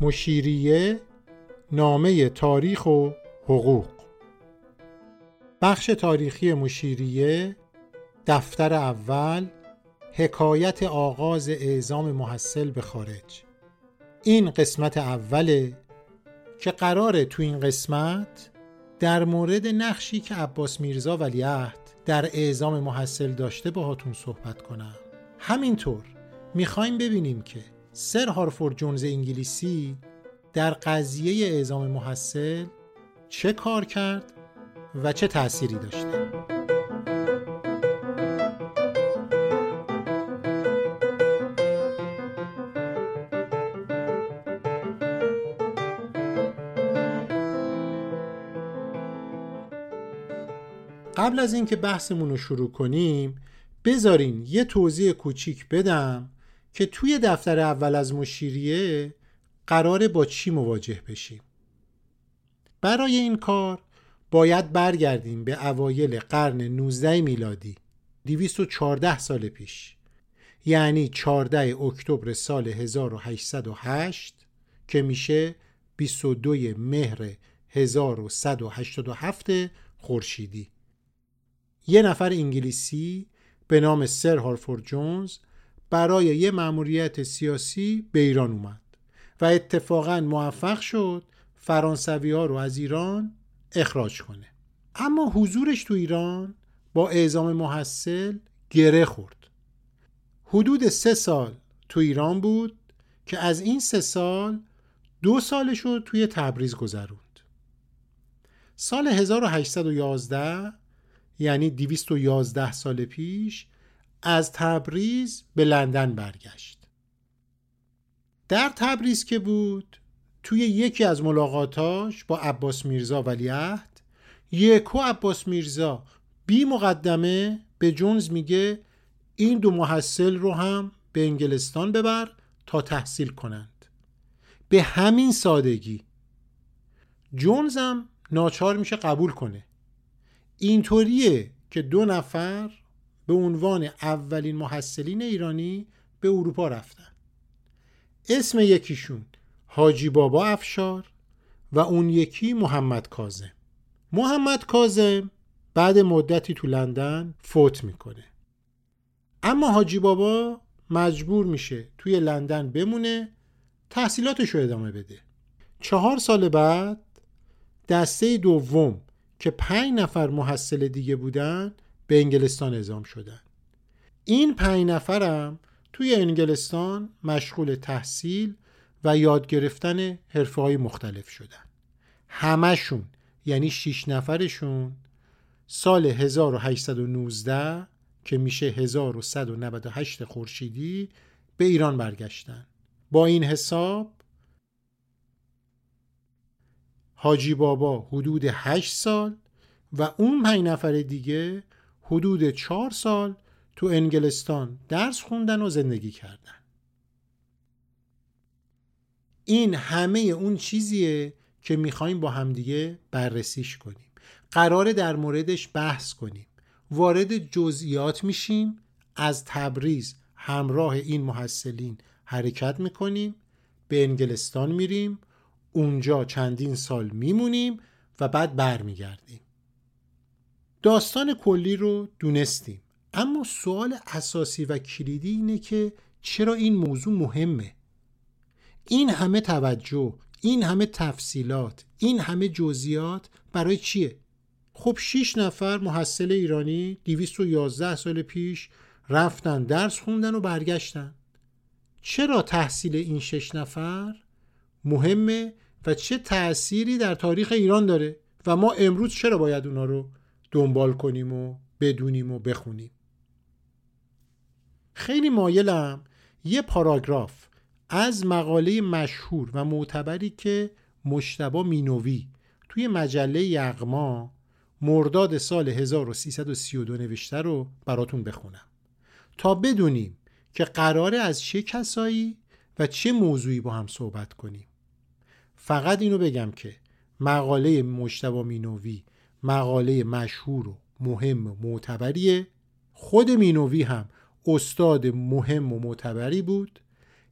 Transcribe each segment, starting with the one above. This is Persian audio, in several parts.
مشیریه نامه تاریخ و حقوق. بخش تاریخی مشیریه دفتر اول حکایت آغاز اعزام محصل به خارج. این قسمت اوله که قراره تو این قسمت در مورد نقشی که عباس میرزا ولیعهد در اعزام محصل داشته باهاتون صحبت کنم. همینطور می‌خوایم ببینیم که سر هارفورد جونز انگلیسی در قضیه اعزام محصل چه کار کرد و چه تأثیری داشته قبل از اینکه بحثمون رو شروع کنیم بذارین یه توضیح کوچیک بدم که توی دفتر اول از مشیریه قراره با چی مواجه بشیم. برای این کار باید برگردیم به اوایل قرن 19 میلادی 214 سال پیش یعنی 14 اکتبر سال 1808 که میشه 22 مهر 1187 خورشیدی. یه نفر انگلیسی به نام سر هارفورد جونز برای یه مأموریت سیاسی به ایران اومد و اتفاقا موفق شد فرانسوی ها رو از ایران اخراج کنه. اما حضورش تو ایران با اعزام محصل گره خورد. حدود سه سال تو ایران بود که از این سه سال دو سالش رو توی تبریز گذروند. سال 1811 یعنی 211 سال پیش از تبریز به لندن برگشت. در تبریز که بود توی یکی از ملاقاتاش با عباس میرزا ولیعهد یکو عباس میرزا بی مقدمه به جونز میگه این دو محصل رو هم به انگلستان ببر تا تحصیل کنند. به همین سادگی. جونز هم ناچار میشه قبول کنه. اینطوریه که دو نفر به عنوان اولین محصلین ایرانی به اروپا رفتن. اسم یکیشون حاجی بابا افشار و اون یکی محمد کازم محمد کازم بعد مدتی تو لندن فوت می‌کنه. اما حاجی بابا مجبور میشه توی لندن بمونه تحصیلاتش رو ادامه بده. چهار سال بعد دسته دوم که پنج نفر محصل دیگه بودن به انگلستان اعزام شدن این پنج نفرم توی انگلستان مشغول تحصیل و یاد گرفتن حرفه های مختلف شدن. همشون یعنی شیش نفرشون سال 1819 که میشه 1198 خورشیدی به ایران برگشتن. با این حساب حاجی بابا حدود 8 سال و اون پنج نفر دیگه حدود 4 سال تو انگلستان درس خوندن و زندگی کردن. این همه اون چیزیه که می‌خوایم با همدیگه بررسیش کنیم. قراره در موردش بحث کنیم. وارد جزئیات میشیم از تبریز همراه این محصلین حرکت می‌کنیم به انگلستان میریم اونجا چندین سال میمونیم و بعد برمیگردیم. داستان کلی رو دونستیم. اما سوال اساسی و کلیدی اینه که چرا این موضوع مهمه؟ این همه توجه این همه تفصیلات این همه جزئیات برای چیه؟ خب 6 نفر محصل ایرانی 211 سال پیش رفتن درس خوندن و برگشتن. چرا تحصیل این شش نفر مهمه و چه تأثیری در تاریخ ایران داره و ما امروز چرا باید اونا رو دنبال کنیم و بدونیم و بخونیم. خیلی مایلم یه پاراگراف از مقاله مشهور و معتبری که مشتبا مینوی توی مجله یغما مرداد سال 1332 نوشته رو براتون بخونم. تا بدونیم که قراره از چه کسایی و چه موضوعی با هم صحبت کنیم. فقط اینو بگم که مقاله مشتبا مینوی مقاله مشهور و مهم و معتبریه. خود مینوی هم استاد مهم و معتبری بود.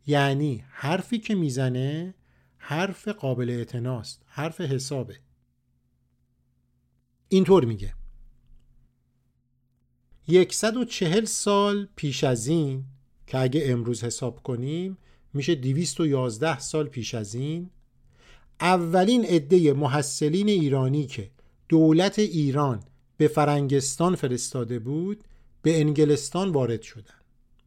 یعنی حرفی که می‌زنه حرف قابل اعتناست حرف حسابه. اینطور میگه. 140 سال پیش از این که اگه امروز حساب کنیم میشه 211 سال پیش از این. اولین عده محصلین ایرانی که دولت ایران به فرنگستان فرستاده بود به انگلستان وارد شدند.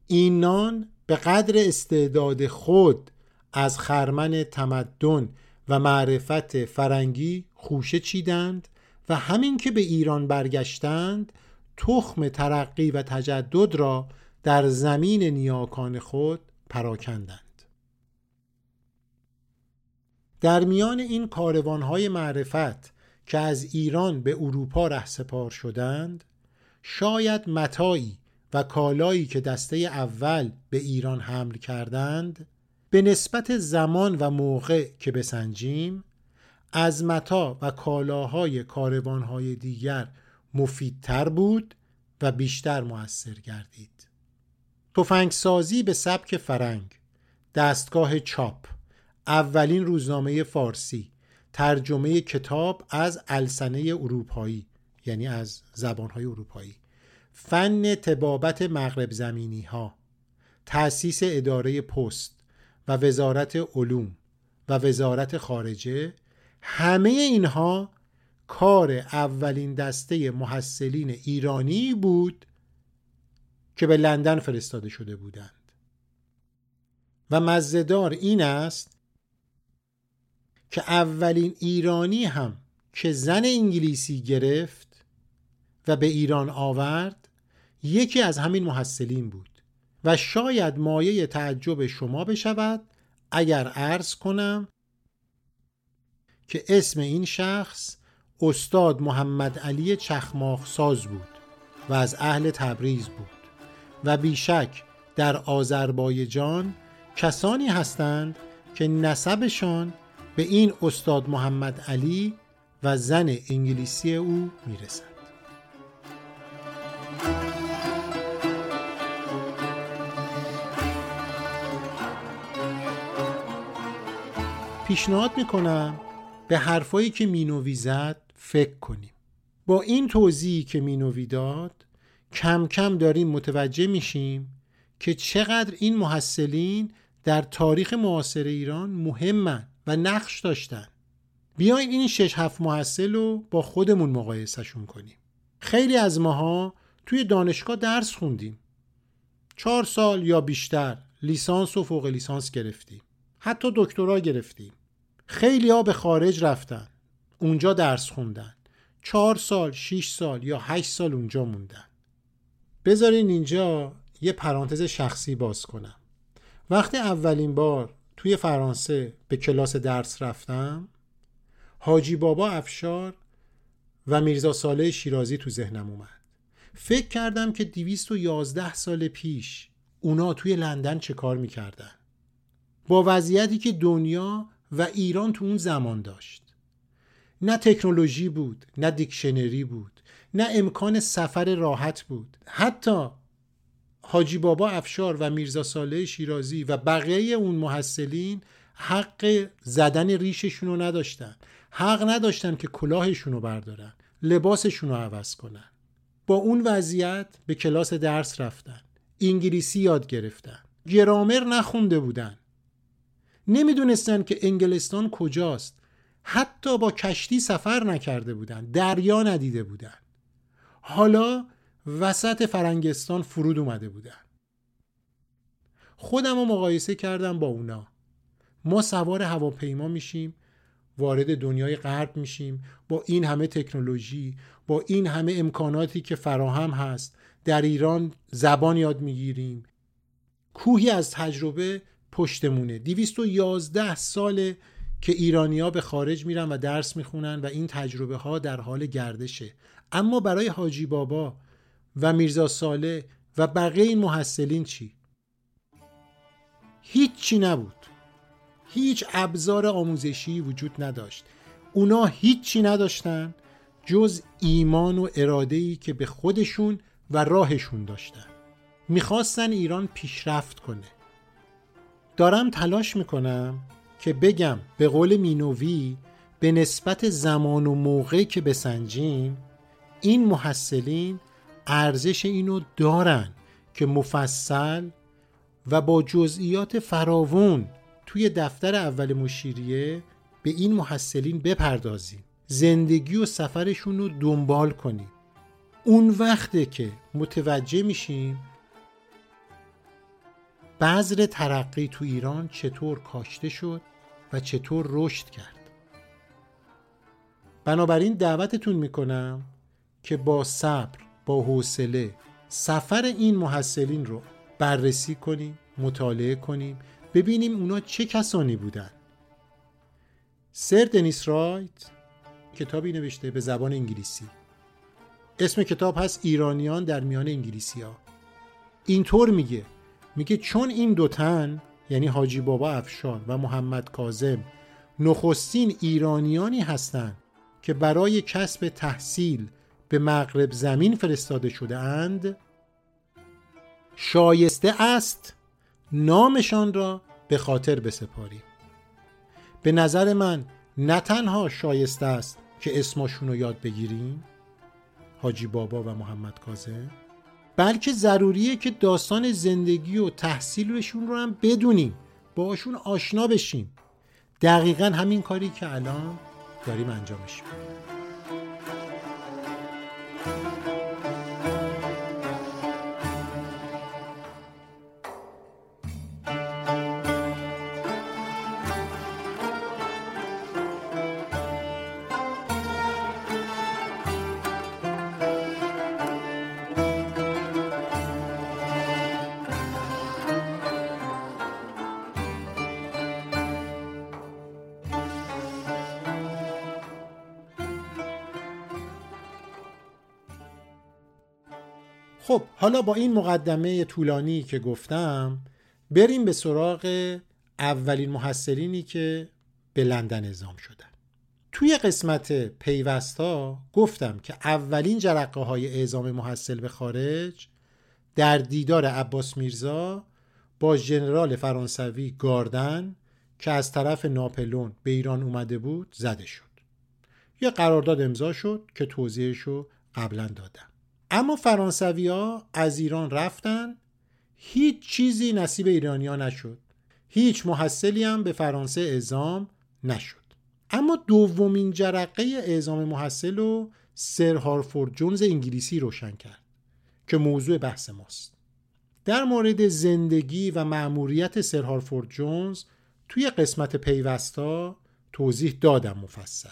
اینان به قدر استعداد خود از خرمن تمدن و معرفت فرنگی خوشه چیدند و همین که به ایران برگشتند تخم ترقی و تجدد را در زمین نیاکان خود پراکندند در میان این کاروانهای معرفت که از ایران به اروپا رهسپار شدند شاید متایی و کالایی که دسته اول به ایران حمل کردند به نسبت زمان و موقع که بسنجیم از متا و کالاهای کاروانهای دیگر مفیدتر بود و بیشتر موثر گردید. تفنگسازی به سبک فرنگ دستگاه چاپ اولین روزنامه فارسی ترجمه کتاب از السنه اروپایی یعنی از زبانهای اروپایی. فن تبابت مغرب زمینی ها تأسیس اداره پست و وزارت علوم و وزارت خارجه همه اینها کار اولین دسته محصلین ایرانی بود که به لندن فرستاده شده بودند. و مزدار این است که اولین ایرانی هم که زن انگلیسی گرفت و به ایران آورد یکی از همین محصلین بود و شاید مایه تعجب شما بشود اگر عرض کنم که اسم این شخص استاد محمد علی چخماخ ساز بود و از اهل تبریز بود و بیشک در آذربایجان کسانی هستند که نسبشان به این استاد محمد علی و زن انگلیسی او می‌رسد. پیشنهاد می‌کنم به حرفایی که مینوی زد فکر کنیم. با این توضیحی که مینوی داد کم کم داریم متوجه میشیم که چقدر این محصلین در تاریخ معاصر ایران مهمن. و نقش داشتن. بیاین این شش هفت محصل رو با خودمون مقایسهشون کنیم. خیلی از ماها توی دانشگاه درس خوندیم. چهار سال یا بیشتر لیسانس و فوق لیسانس گرفتیم. حتی دکترا گرفتیم. خیلی ها به خارج رفتن. اونجا درس خوندن. چهار سال، شیش سال یا هشت سال اونجا موندن. بذارین اینجا یه پرانتز شخصی باز کنم. وقتی اولین بار توی فرانسه به کلاس درس رفتم حاجی بابا افشار و میرزا ساله شیرازی تو ذهنم اومد. فکر کردم که یازده سال پیش اونا توی لندن چه کار می‌کردن. با وضعیتی که دنیا و ایران تو اون زمان داشت. نه تکنولوژی بود نه دیکشنری بود نه امکان سفر راحت بود. حتی حاجی بابا افشار و میرزا صالح شیرازی و بقیه اون محصلین حق زدن ریششون رو نداشتن. حق نداشتن که کلاهشون رو بردارن لباسشون رو عوض کنن. با اون وضعیت به کلاس درس رفتن. انگلیسی یاد گرفتن. گرامر نخونده بودن. نمی‌دونستن که انگلستان کجاست. حتی با کشتی سفر نکرده بودن. دریا ندیده بودن. حالا وسط فرنگستان فرود اومده بودن. خودم رو مقایسه کردم با اونا. ما سوار هواپیما میشیم وارد دنیای غرب میشیم با این همه تکنولوژی با این همه امکاناتی که فراهم هست در ایران زبان یاد می‌گیریم. کوهی از تجربه پشتمونه. 211 ساله که ایرانیا به خارج میرن و درس می‌خونن و این تجربه ها در حال گردشه. اما برای حاجی بابا و میرزا ساله و بقیه این محصلین چی؟ هیچی نبود. هیچ ابزار آموزشی وجود نداشت. اونا هیچی نداشتن جز ایمان و ارادهی که به خودشون و راهشون داشتن. می‌خواستن ایران پیشرفت کنه. دارم تلاش می‌کنم که بگم به قول مینوی به نسبت زمان و موقع که بسنجیم این محصلین ارزش اینو دارن که مفصل و با جزئیات فراوون توی دفتر اول مشیریه به این محصلین بپردازیم. زندگی و سفرشون رو دنبال کنیم. اون وقته که متوجه میشیم بذر ترقی تو ایران چطور کاشته شد و چطور رشد کرد. بنابراین دعوتتون می‌کنم که با صبر با حوصله سفر این محصلین رو بررسی کنیم مطالعه کنیم ببینیم اونا چه کسانی بودن. سر دنیس رایت کتابی نوشته به زبان انگلیسی. اسم کتاب هست ایرانیان در میان انگلیسی ها اینطور میگه میگه چون این دو تن یعنی حاجی بابا افشار و محمد کازم نخستین ایرانیانی هستند که برای کسب تحصیل به مغرب زمین فرستاده شده اند شایسته است نامشان را به خاطر بسپاریم. به نظر من نه تنها شایسته است که اسمشون رو یاد بگیریم حاجی بابا و محمد کازم بلکه ضروریه که داستان زندگی و تحصیلشون رو هم بدونیم باشون آشنا بشیم. دقیقا همین کاری که الان داریم انجامش میدیم. حالا با این مقدمه طولانی که گفتم بریم به سراغ اولین محصلینی که به لندن اعزام شدن. توی قسمت پیوستا گفتم که اولین جرقه های اعزام محصل به خارج در دیدار عباس میرزا با ژنرال فرانسوی گاردن که از طرف ناپلون به ایران اومده بود زده شد. یه قرارداد امضا شد که توضیحش رو قبلا دادم. اما فرانسوی ها از ایران رفتن. هیچ چیزی نصیب ایرانیا نشد. هیچ محصلی هم به فرانسه اعزام نشد. اما دومین جرقه اعزام محصل رو سر هارفورد جونز انگلیسی روشن کرد که موضوع بحث ماست. در مورد زندگی و مأموریت سر هارفورد جونز توی قسمت پیوستا توضیح دادم مفصل.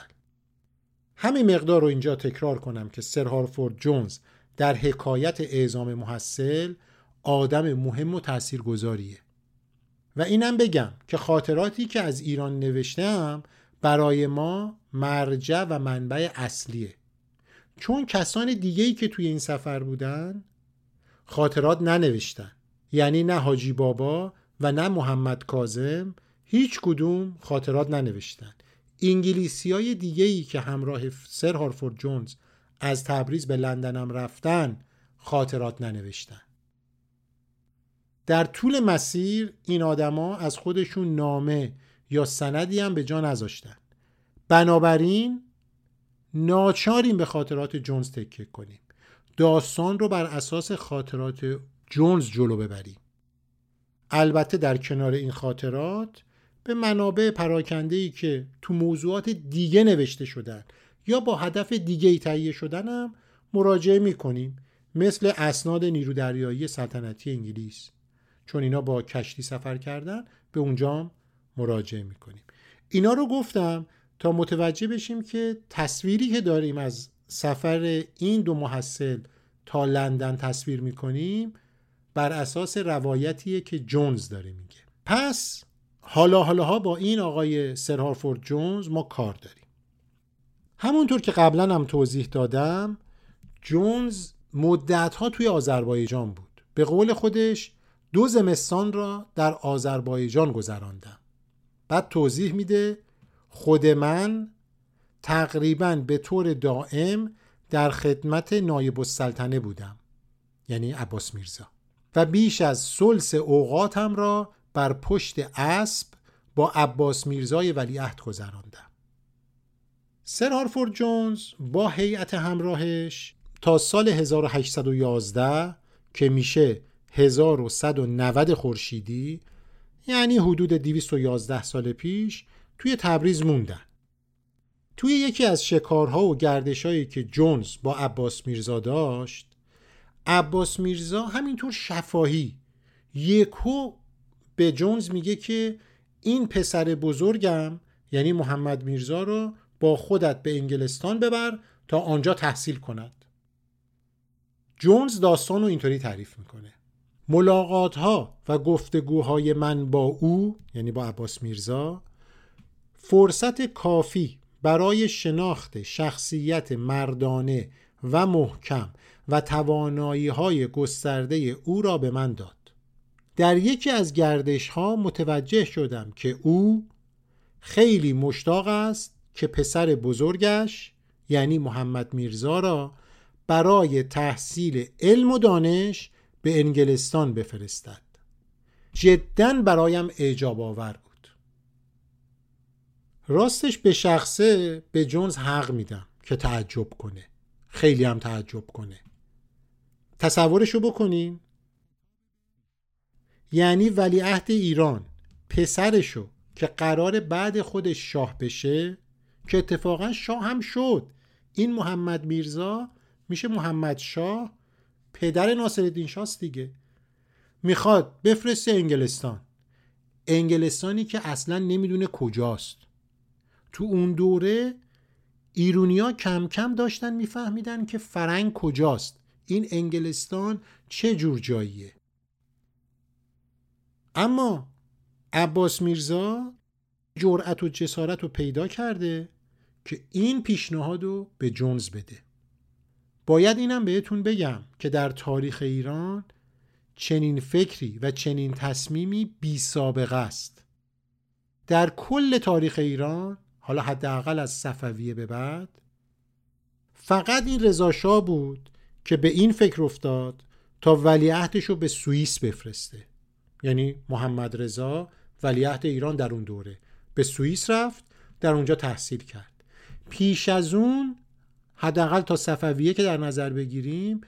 همین مقدار رو اینجا تکرار کنم که سر هارفورد جونز در حکایت اعزام محصل آدم مهم و تاثیرگذاریه. و اینم بگم که خاطراتی که از ایران نوشتم برای ما مرجع و منبع اصلیه. چون کسان دیگهی که توی این سفر بودن خاطرات ننوشتن. یعنی نه حاجی بابا و نه محمد کازم هیچ کدوم خاطرات ننوشتن. انگلیسی های دیگهی که همراه سر هارفورد جونز از تبریز به لندنم رفتن خاطرات ننوشتن. در طول مسیر این آدما از خودشون نامه یا سندی هم به جا نذاشتن. بنابراین ناچاریم به خاطرات جونز تکیه کنیم. داستان رو بر اساس خاطرات جونز جلو ببریم. البته در کنار این خاطرات به منابع پراکنده که تو موضوعات دیگه نوشته شدن یا با هدف دیگه ای تهیه شدنم مراجعه می‌کنیم مثل اسناد نیرو دریایی سلطنتی انگلیس. چون اینا با کشتی سفر کردن به اونجا مراجعه می‌کنیم. اینا رو گفتم تا متوجه بشیم که تصویری که داریم از سفر این دو محصل تا لندن تصویر می‌کنیم بر اساس روایتیه که جونز داره میگه. پس حالا حالاها با این آقای سرهارفورد جونز ما کار داریم. همونطور که قبلا هم توضیح دادم جونز مدتها توی آذربایجان بود. به قول خودش دو زمستان را در آذربایجان گذراندم. بعد توضیح میده خود من تقریبا به طور دائم در خدمت نایب السلطنه بودم یعنی عباس میرزا. و بیش از سلس اوقاتم را بر پشت اسب با عباس میرزای ولیعهد گذراندم. سر هارفورد جونز با هیئت همراهش تا سال 1811 که میشه 1190 خورشیدی یعنی حدود 211 سال پیش توی تبریز موندن. توی یکی از شکارها و گردشهایی که جونز با عباس میرزا داشت عباس میرزا همینطور شفاهی. یکو به جونز میگه که این پسر بزرگم یعنی محمد میرزا رو با خودت به انگلستان ببر تا آنجا تحصیل کند. جونز داستان رو اینطوری تعریف می‌کنه. ملاقات ها و گفتگوهای من با او یعنی با عباس میرزا فرصت کافی برای شناخت شخصیت مردانه و محکم و توانایی های گسترده او را به من داد. در یکی از گردش ها متوجه شدم که او خیلی مشتاق است که پسر بزرگش یعنی محمد میرزا را برای تحصیل علم و دانش به انگلستان بفرستد. جدا برایم اعجاب آور بود. راستش به شخصه به جونز حق میدم که تعجب کنه. خیلی هم تعجب کنه. تصورشو بکنین. یعنی ولیعهد ایران پسرشو که قرار بعد خودش شاه بشه که اتفاقا شاه هم شد. این محمد میرزا میشه محمد شاه. پدر ناصرالدین شاست دیگه. می‌خواد بفرسته انگلستان. انگلستانی که اصلا نمی‌دونه کجاست. تو اون دوره ایرونیا کم کم داشتن میفهمیدن که فرنگ کجاست. این انگلستان چه جور جاییه. اما عباس میرزا جرأت و جسارت رو پیدا کرده. که این پیشنهاد رو به جونز بده. باید اینم بهتون بگم که در تاریخ ایران چنین فکری و چنین تصمیمی بی سابقه است. در کل تاریخ ایران حالا حداقل از صفویه به بعد فقط این رضا بود که به این فکر افتاد تا ولیعهدش رو به سوئیس بفرسته. یعنی محمد رضا ولیعهد ایران در اون دوره. به سوئیس رفت در اونجا تحصیل کرد. پیش از اون حداقل تا صفویه که در نظر بگیریم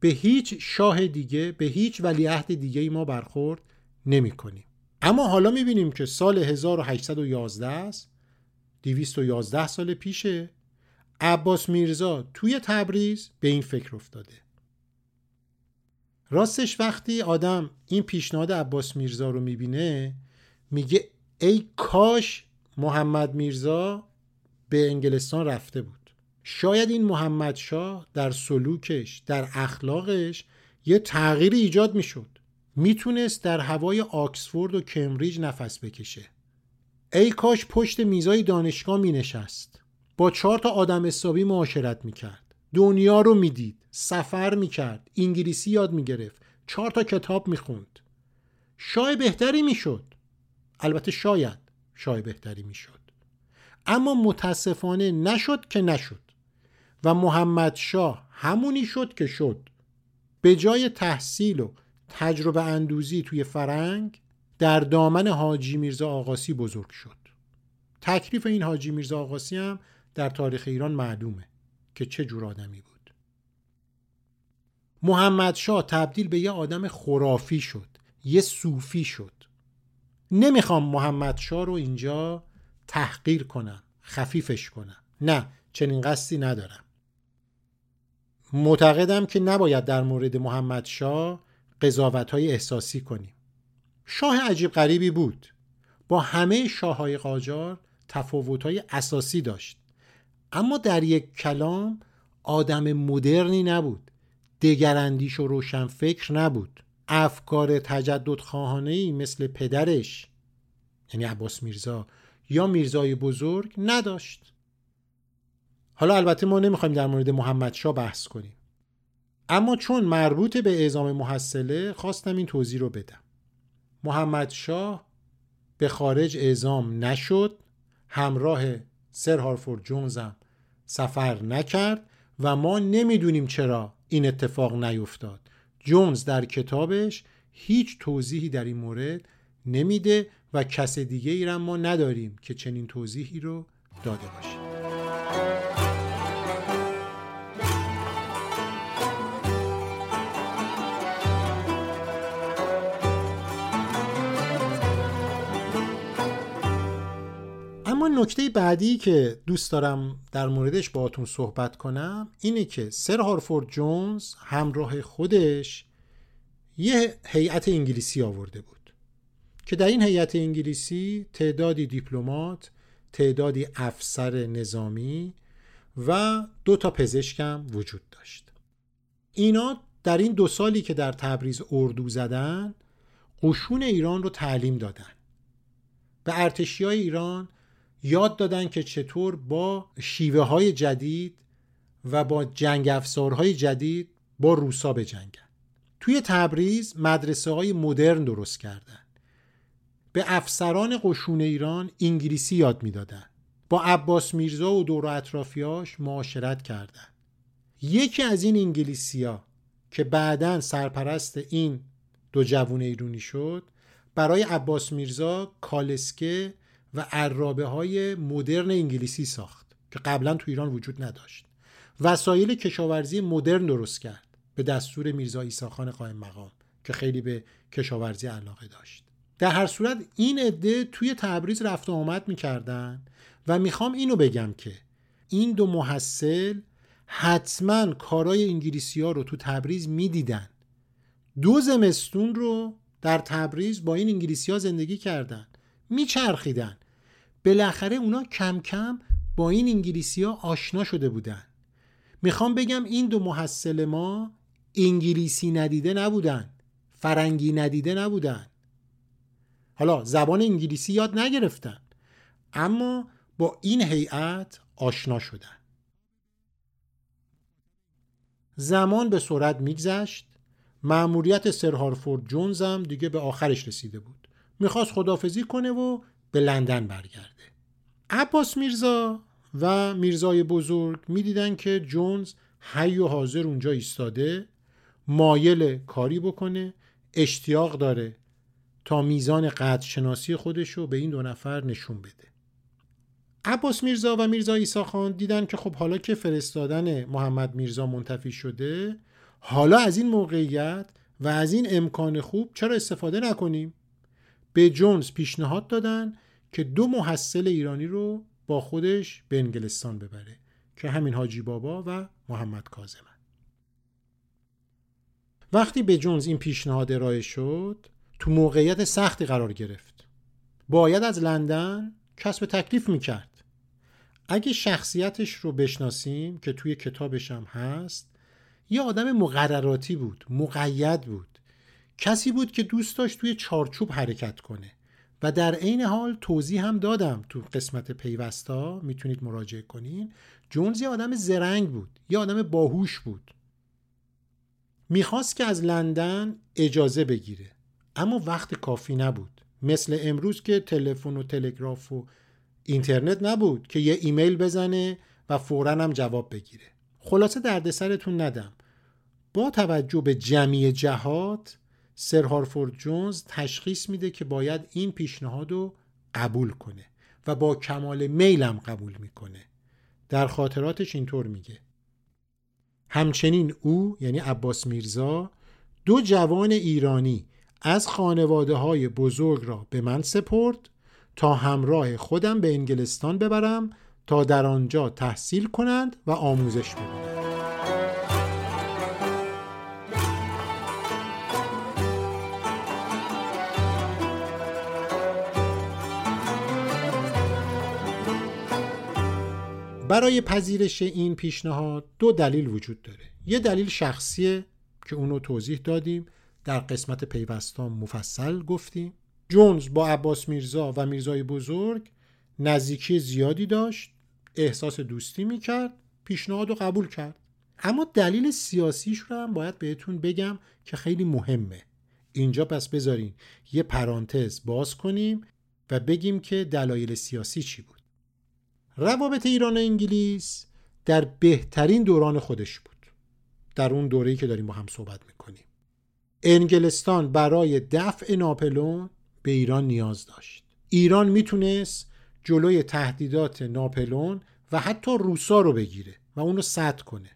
به هیچ شاه دیگه به هیچ ولیعهد دیگه ای ما برخورد نمی کنیم. اما حالا می بینیم که سال 1811 است 211 سال پیشه عباس میرزا توی تبریز به این فکر افتاده راستش وقتی آدم این پیشنهاد عباس میرزا رو می‌بینه میگه ای کاش محمد میرزا به انگلستان رفته بود. شاید این محمد شاه در سلوکش در اخلاقش یه تغییری ایجاد می‌شد. می‌تونست در هوای آکسفورد و کمبریج نفس بکشه. ای کاش پشت میزای دانشگاه می نشست با چهار تا آدم حسابی معاشرت می کرد دنیا رو می‌دید سفر می کرد انگلیسی یاد می گرفت چهار تا کتاب می خوند شای بهتری می شد البته شاید شای بهتری می شد اما متاسفانه نشد که نشد و محمد شاه همونی شد که شد. به جای تحصیل و تجربه اندوزی توی فرنگ در دامن حاجی میرزا آقاسی بزرگ شد. تکلیف این حاجی میرزا آقاسی هم در تاریخ ایران معلومه که چه جور آدمی بود. محمد شاه تبدیل به یه آدم خرافی شد یه صوفی شد. نمی‌خوام محمد شاه رو اینجا تحقیر کنم خفیفش کنم. نه چنین قصدی ندارم. معتقدم که نباید در مورد محمد شاه قضاوت های احساسی کنیم. شاه عجیب غریبی بود. با همه شاه های قاجار تفاوت های اساسی داشت. اما در یک کلام آدم مدرنی نبود. دگراندیش و روشن فکر نبود. افکار تجدد خواهانه مثل پدرش یعنی عباس میرزا یا میرزای بزرگ نداشت. حالا البته ما نمی‌خوایم در مورد محمد شا بحث کنیم. اما چون مربوط به اعزام محصله خواستم این توضیح رو بدم. محمد شاه به خارج اعزام نشد همراه سر هارفورد جونزم سفر نکرد و ما نمی‌دونیم چرا این اتفاق نیفتاد. جونز در کتابش هیچ توضیحی در این مورد نمیده و کس دیگه ای ما نداریم که چنین توضیحی رو داده باشه. اما نکته بعدی که دوست دارم در موردش باهاتون صحبت کنم اینه که سر هارفورد جونز همراه خودش یه هیئت انگلیسی آورده بود. که در این هیئت انگلیسی تعدادی دیپلمات تعدادی افسر نظامی و دو تا پزشکم وجود داشت. اینا در این دو سالی که در تبریز اردو زدن قشون ایران رو تعلیم دادن. به ارتشی های ایران یاد دادن که چطور با شیوه های جدید و با جنگ افزارهای جدید با روسا بجنگن. توی تبریز مدرسه های مدرن درست کردن. به افسران قشون ایران انگلیسی یاد می‌دادن. با عباس میرزا و دور اطرافیاش معاشرت کردن. یکی از این انگلیسی ها که بعدا سرپرست این دو جوون ایرونی شد برای عباس میرزا کالسکه و عرابه های مدرن انگلیسی ساخت که قبلا تو ایران وجود نداشت. وسایل کشاورزی مدرن درست کرد به دستور میرزا ایساخان قائم مقام که خیلی به کشاورزی علاقه داشت. در هر صورت این عده توی تبریز رفت و آمد می‌کردن و می‌خوام اینو بگم که این دو محصل حتما کارای انگلیسی ها رو تو تبریز می‌دیدن. دو زمستون رو در تبریز با این انگلیسی ها زندگی کردن. میچرخیدن. بالاخره اونا کم کم با این انگلیسی ها آشنا شده بودن. می‌خوام بگم این دو محصل ما انگلیسی ندیده نبودن. فرنگی ندیده نبودن. حالا زبان انگلیسی یاد نگرفتن. اما با این هیئت آشنا شدن. زمان به سرعت میگذشت. معموریت سر هارفورد جونز هم دیگه به آخرش رسیده بود. می‌خواست خدافزی کنه و به لندن برگرده. عباس میرزا و میرزای بزرگ می‌دیدن که جونز حی و حاضر اونجا ایستاده مایل کاری بکنه اشتیاق داره تا میزان قدر شناسی خودش رو به این دو نفر نشون بده. عباس میرزا و میرزا ایسا خان دیدن که خب حالا که فرستادن محمد میرزا منتفی شده حالا از این موقعیت و از این امکان خوب چرا استفاده نکنیم؟ به جونز پیشنهاد دادن که دو محصل ایرانی رو با خودش به انگلستان ببره که همین حاجی بابا و محمد کاظمن وقتی به جونز این پیشنهاد ارائه شد تو موقعیت سختی قرار گرفت. باید از لندن کسب تکلیف می‌کرد. اگه شخصیتش رو بشناسیم که توی کتابش هم هست یه آدم مقرراتی بود مقید بود. کسی بود که دوست داشت توی چارچوب حرکت کنه. و در عین حال توضیح هم دادم تو قسمت پیوستا می‌تونید مراجعه کنین. جونز یه آدم زرنگ بود یه آدم باهوش بود. می‌خواست که از لندن اجازه بگیره. اما وقت کافی نبود. مثل امروز که تلفن و تلگراف و اینترنت نبود که یه ایمیل بزنه و فورا هم جواب بگیره. خلاصه دردسرتون ندم. با توجه به جمعی جهات سر هارفورد جونز تشخیص میده که باید این پیشنهاد رو قبول کنه و با کمال میلم قبول می‌کنه. در خاطراتش اینطور میگه. همچنین او یعنی عباس میرزا دو جوان ایرانی از خانواده های بزرگ را به من سپرد تا همراه خودم به انگلستان ببرم تا در آنجا تحصیل کنند و آموزش ببینند برای پذیرش این پیشنهاد دو دلیل وجود داره. یه دلیل شخصیه که اونو توضیح دادیم. در قسمت پیوستان مفصل گفتیم جونز با عباس میرزا و میرزای بزرگ نزدیکی زیادی داشت احساس دوستی می‌کرد پیشنهاد رو قبول کرد. اما دلیل سیاسیش رو هم باید بهتون بگم که خیلی مهمه. اینجا پس بذارین یه پرانتز باز کنیم و بگیم که دلایل سیاسی چی بود. روابط ایران و انگلیس در بهترین دوران خودش بود. در اون دوره‌ای که داریم با هم صحبت می‌کنیم. انگلستان برای دفع ناپلون به ایران نیاز داشت. ایران می‌تونست جلوی تهدیدات ناپلون و حتی روسا رو بگیره و اونو سد کنه.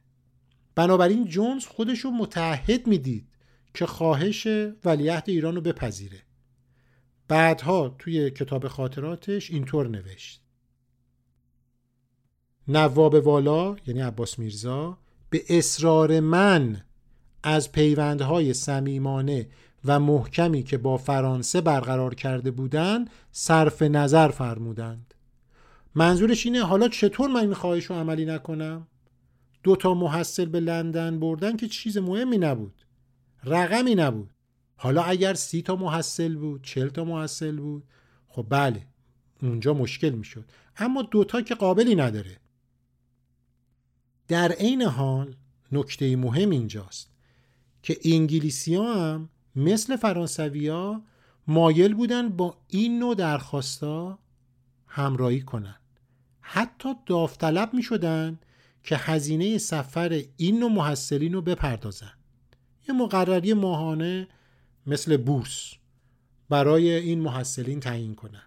بنابراین جونز خودش رو متحد می‌دید که خواهش ولیعهد ایران رو بپذیره. بعدها توی کتاب خاطراتش اینطور نوشت. نواب والا یعنی عباس میرزا به اصرار من از پیوندهای صمیمانه و محکمی که با فرانسه برقرار کرده بودند صرف نظر فرمودند. منظورش اینه حالا چطور من این خواهش رو عملی نکنم؟ دو تا محصل به لندن بردن که چیز مهمی نبود. رقمی نبود. حالا اگر سی تا محصل بود چل تا محصل بود خب بله اونجا مشکل می‌شد. اما دوتا که قابلی نداره. در عین حال نکته مهم اینجاست. که انگلیسی ها هم مثل فرانسوی ها مایل بودن با این نوع درخواستا همراهی کنن. حتی داوطلب می شدن که هزینه سفر این نوع محصلین رو بپردازن. یه مقرری ماهانه مثل بورس برای این محصلین تعیین کنن.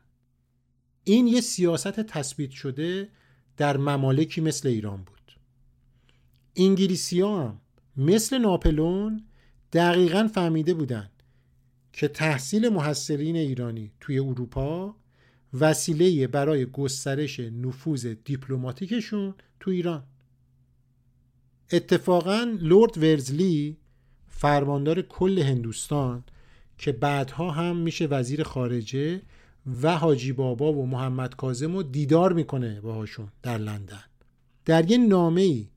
این یه سیاست تثبیت شده در ممالکی مثل ایران بود. انگلیسی هم مثل ناپلون دقیقا فهمیده بودن که تحصیل محصلین ایرانی توی اروپا وسیله برای گسترش نفوذ دیپلماتیکشون تو ایران. اتفاقا لورد ورزلی فرماندار کل هندوستان که بعدها هم میشه وزیر خارجه و حاجی بابا و محمد کازم رو دیدار می‌کنه باهاشون در لندن. در یه نامه ای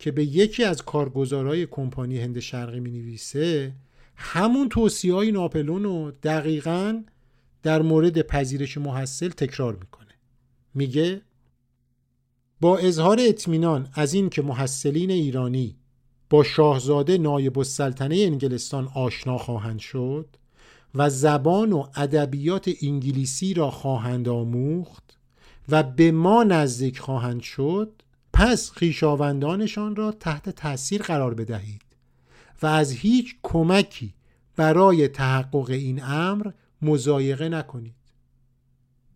که به یکی از کارگزارای کمپانی هند شرقی می نویسه همون توصیه های ناپلون رو دقیقا در مورد پذیرش محصل تکرار می‌کنه. میگه با اظهار اطمینان از این که محصلین ایرانی با شاهزاده نایب السلطنه انگلستان آشنا خواهند شد و زبان و ادبیات انگلیسی را خواهند آموخت و به ما نزدیک خواهند شد پس خیشاوندانشان را تحت تاثیر قرار بدهید و از هیچ کمکی برای تحقق این امر مزایقه نکنید.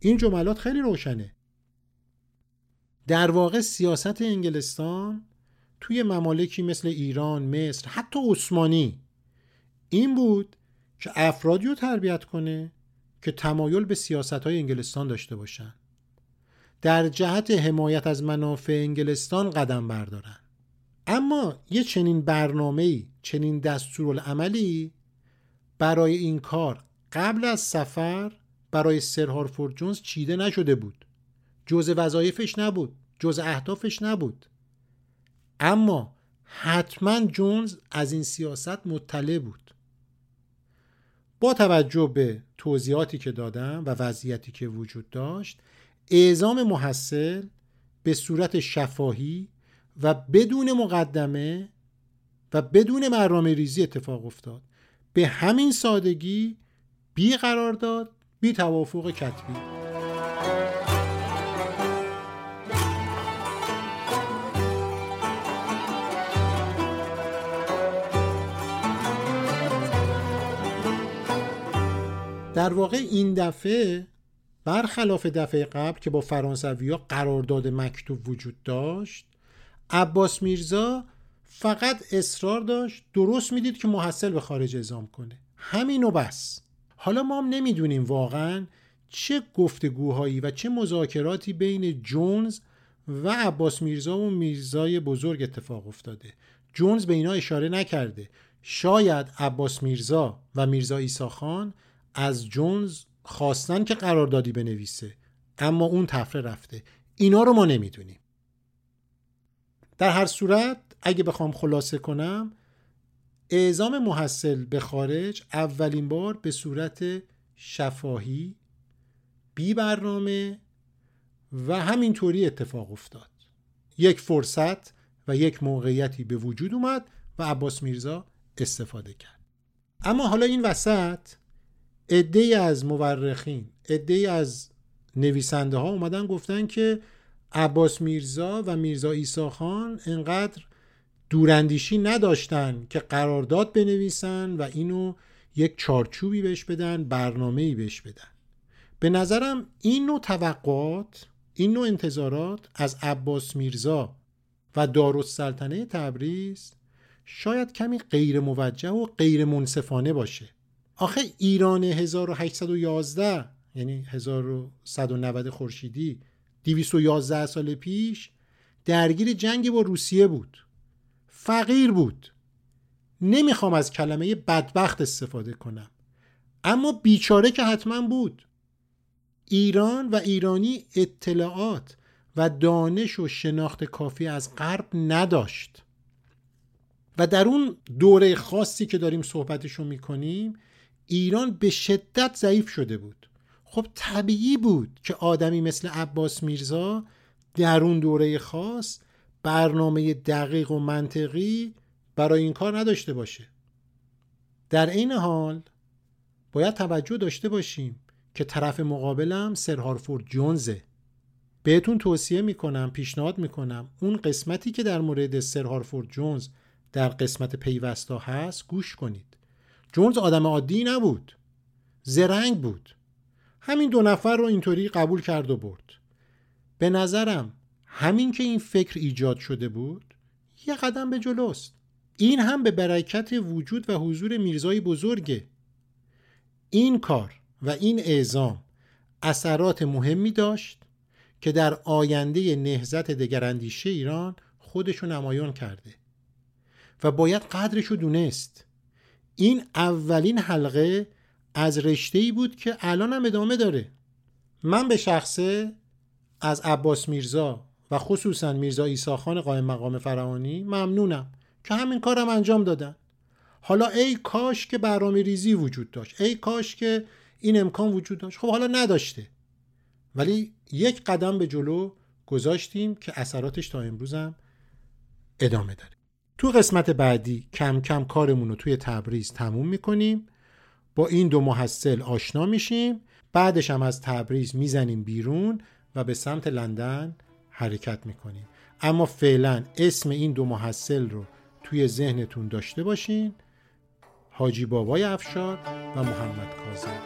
این جملات خیلی روشنه. در واقع سیاست انگلستان توی ممالکی مثل ایران، مصر، حتی عثمانی این بود که افرادی رو تربیت کنه که تمایل به سیاست های انگلستان داشته باشن. در جهت حمایت از منافع انگلستان قدم بردارن اما یه چنین برنامه‌ای چنین دستورالعملی برای این کار قبل از سفر برای سر هارفورد جونز چیده نشده بود. جز وظایفش نبود جز اهدافش نبود. اما حتما جونز از این سیاست مطلع بود. با توجه به توضیحاتی که دادم و وضعیتی که وجود داشت اعزام محصل به صورت شفاهی و بدون مقدمه و بدون برنامه ریزی اتفاق افتاد. به همین سادگی بی قرار داد بی توافق کتبی. در واقع این دفعه برخلاف دفعه قبل که با فرانسوی ها قرارداد مکتوب وجود داشت عباس میرزا فقط اصرار داشت درست می‌دید که محصل به خارج ازام کنه. همین و بس. حالا ما هم نمی‌دونیم واقعا چه گفتگوهایی و چه مذاکراتی بین جونز و عباس میرزا و میرزای بزرگ اتفاق افتاده. جونز به اینا اشاره نکرده. شاید عباس میرزا و میرزا ایساخان از جونز خواستن که قراردادی بنویسه اما اون تفره رفته. اینا رو ما نمی‌دونیم. در هر صورت اگه بخوام خلاصه کنم اعزام محصل به خارج اولین بار به صورت شفاهی بی برنامه و همینطوری اتفاق افتاد. یک فرصت و یک موقعیتی به وجود اومد و عباس میرزا استفاده کرد. اما حالا این وسط عده از مورخین عده از نویسنده ها اومدن گفتن که عباس میرزا و میرزا ایسا خان انقدر دوراندیشی نداشتن که قرارداد بنویسن و اینو یک چارچوبی بهش بدن برنامه‌ای بهش بدن. به نظرم این نوع توقعات این نوع انتظارات از عباس میرزا و دارالسلطنه تبریز شاید کمی غیر موجه و غیر منصفانه باشه. آخه ایران 1811 یعنی 1190 خورشیدی 211 سال پیش درگیر جنگ با روسیه بود. فقیر بود. نمی‌خوام از کلمه بدبخت استفاده کنم. اما بیچاره که حتما بود. ایران و ایرانی اطلاعات و دانش و شناخت کافی از غرب نداشت. و در اون دوره خاصی که داریم صحبتشو می‌کنیم ایران به شدت ضعیف شده بود. خب طبیعی بود که آدمی مثل عباس میرزا در اون دوره خاص برنامه دقیق و منطقی برای این کار نداشته باشه. در این حال باید توجه داشته باشیم که طرف مقابلم سر هارفورد جونزه. بهتون توصیه می‌کنم پیشنهاد می‌کنم اون قسمتی که در مورد سر هارفورد جونز در قسمت پیوستا هست گوش کنید. جونز آدم عادی نبود. زرنگ بود. همین دو نفر رو اینطوری قبول کرد و برد. به نظرم همین که این فکر ایجاد شده بود یه قدم به جلوست. این هم به برکت وجود و حضور میرزای بزرگه. این کار و این اعزام اثرات مهمی داشت که در آینده نهزت دگراندیشه ایران خودشو نمایان کرده و باید قدرش رو دونست. این اولین حلقه از رشته ای بود که الان هم ادامه داره. من به شخصه از عباس میرزا و خصوصا میرزا ایساخان قائم مقام فرهانی ممنونم که همین کارم انجام دادن. حالا ای کاش که برنامه ریزی وجود داشت. ای کاش که این امکان وجود داشت. خب حالا نداشته. ولی یک قدم به جلو گذاشتیم که اثراتش تا امروزم ادامه داره. تو قسمت بعدی کم کم کارمون رو توی تبریز تموم می‌کنیم. با این دو محصل آشنا میشیم. بعدش هم از تبریز می‌زنیم بیرون و به سمت لندن حرکت می‌کنیم. اما فعلا اسم این دو محصل رو توی ذهنتون داشته باشین. حاجی بابای افشار و محمد کاظم.